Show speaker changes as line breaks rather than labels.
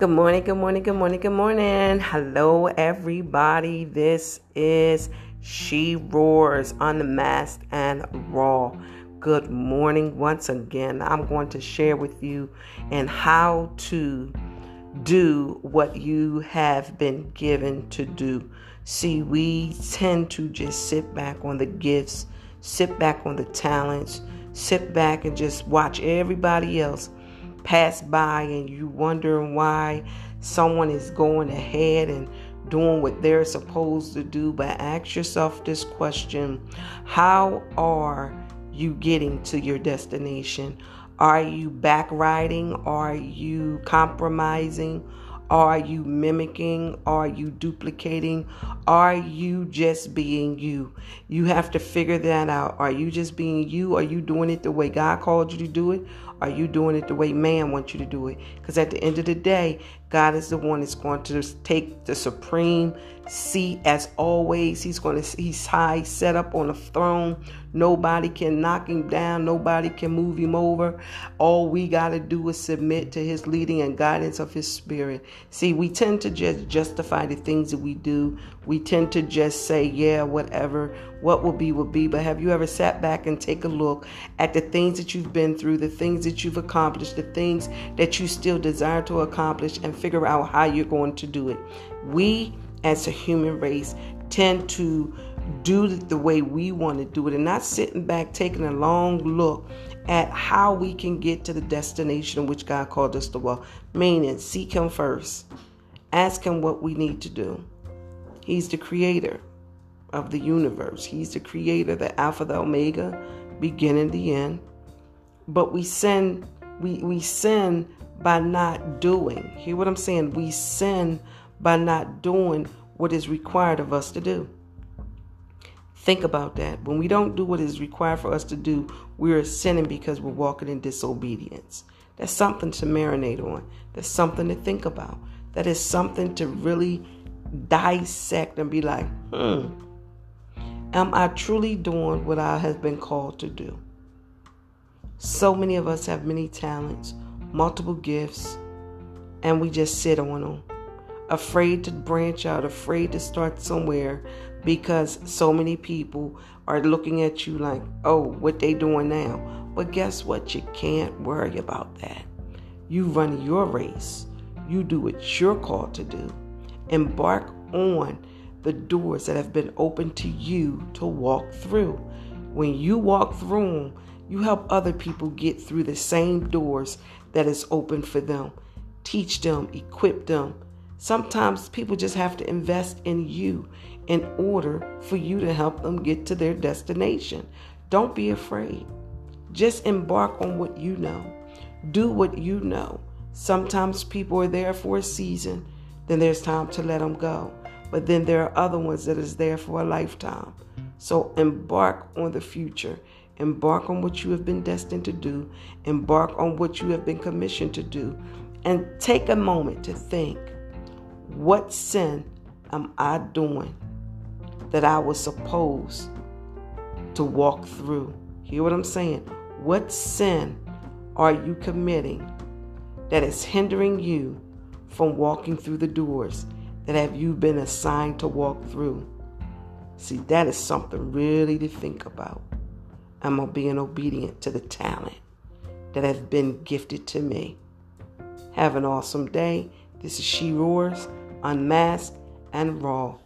Good morning, good morning, good morning, good morning. Hello, everybody. This is She Roars Unmasked and Raw. Good morning once again. I'm going to share with you and how to do what you have been given to do. See, we tend to just sit back on the gifts, sit back on the talents, sit back and just watch everybody else pass by and you wondering why someone is going ahead and doing what they're supposed to do, but ask yourself this question How are you getting to your destination? Are you backriding? Are you compromising? Are you mimicking? Are you duplicating? Are you just being you? You have to figure that out. Are you just being you? Are you doing it the way God called you to do it? Are you doing it the way man wants you to do it? Because at the end of the day, God is the one that's going to take the supreme seat as always. He's going to he's high set up on a throne. Nobody can knock him down. Nobody can move him over. All we got to do is submit to his leading and guidance of his spirit. See, we tend to just justify the things that we do. We tend to just say, yeah, whatever, what will be will be. But have you ever sat back and take a look at the things that you've been through, the things that you've accomplished, the things that you still desire to accomplish and figure out how you're going to do it? We as a human race tend to do it the way we want to do it and not sitting back taking a long look at how we can get to the destination which God called us to walk. Meaning, seek Him first, ask Him what we need to do. He's the creator of the universe, He's the creator, the Alpha, the Omega, beginning, the end. But we sin, we, we sin by not doing. Hear what I'm saying? We sin by not doing what is required of us to do. Think about that. When we don't do what is required for us to do, we're sinning because we're walking in disobedience. That's something to marinate on. That's something to think about. That is something to really dissect and be like, hmm, am I truly doing what I have been called to do? So many of us have many talents, multiple gifts, and we just sit on them afraid to branch out, afraid to start somewhere because so many people are looking at you like, oh, what they doing now? But guess what? You can't worry about that. You run your race. You do what you're called to do. Embark on the doors that have been opened to you to walk through. When you walk through them, you help other people get through the same doors that is open for them. Teach them, equip them, Sometimes people just have to invest in you in order for you to help them get to their destination. Don't be afraid. Just embark on what you know. Do what you know. Sometimes people are there for a season, then there's time to let them go. But then there are other ones that is there for a lifetime. So embark on the future. Embark on what you have been destined to do. Embark on what you have been commissioned to do. And take a moment to think what sin am I doing that I was supposed to walk through? Hear what I'm saying? What sin are you committing that is hindering you from walking through the doors that have you been assigned to walk through? See, that is something really to think about. I'm I being obedient to the talent that has been gifted to me? Have an awesome day. This is She Roars unmasked, and raw.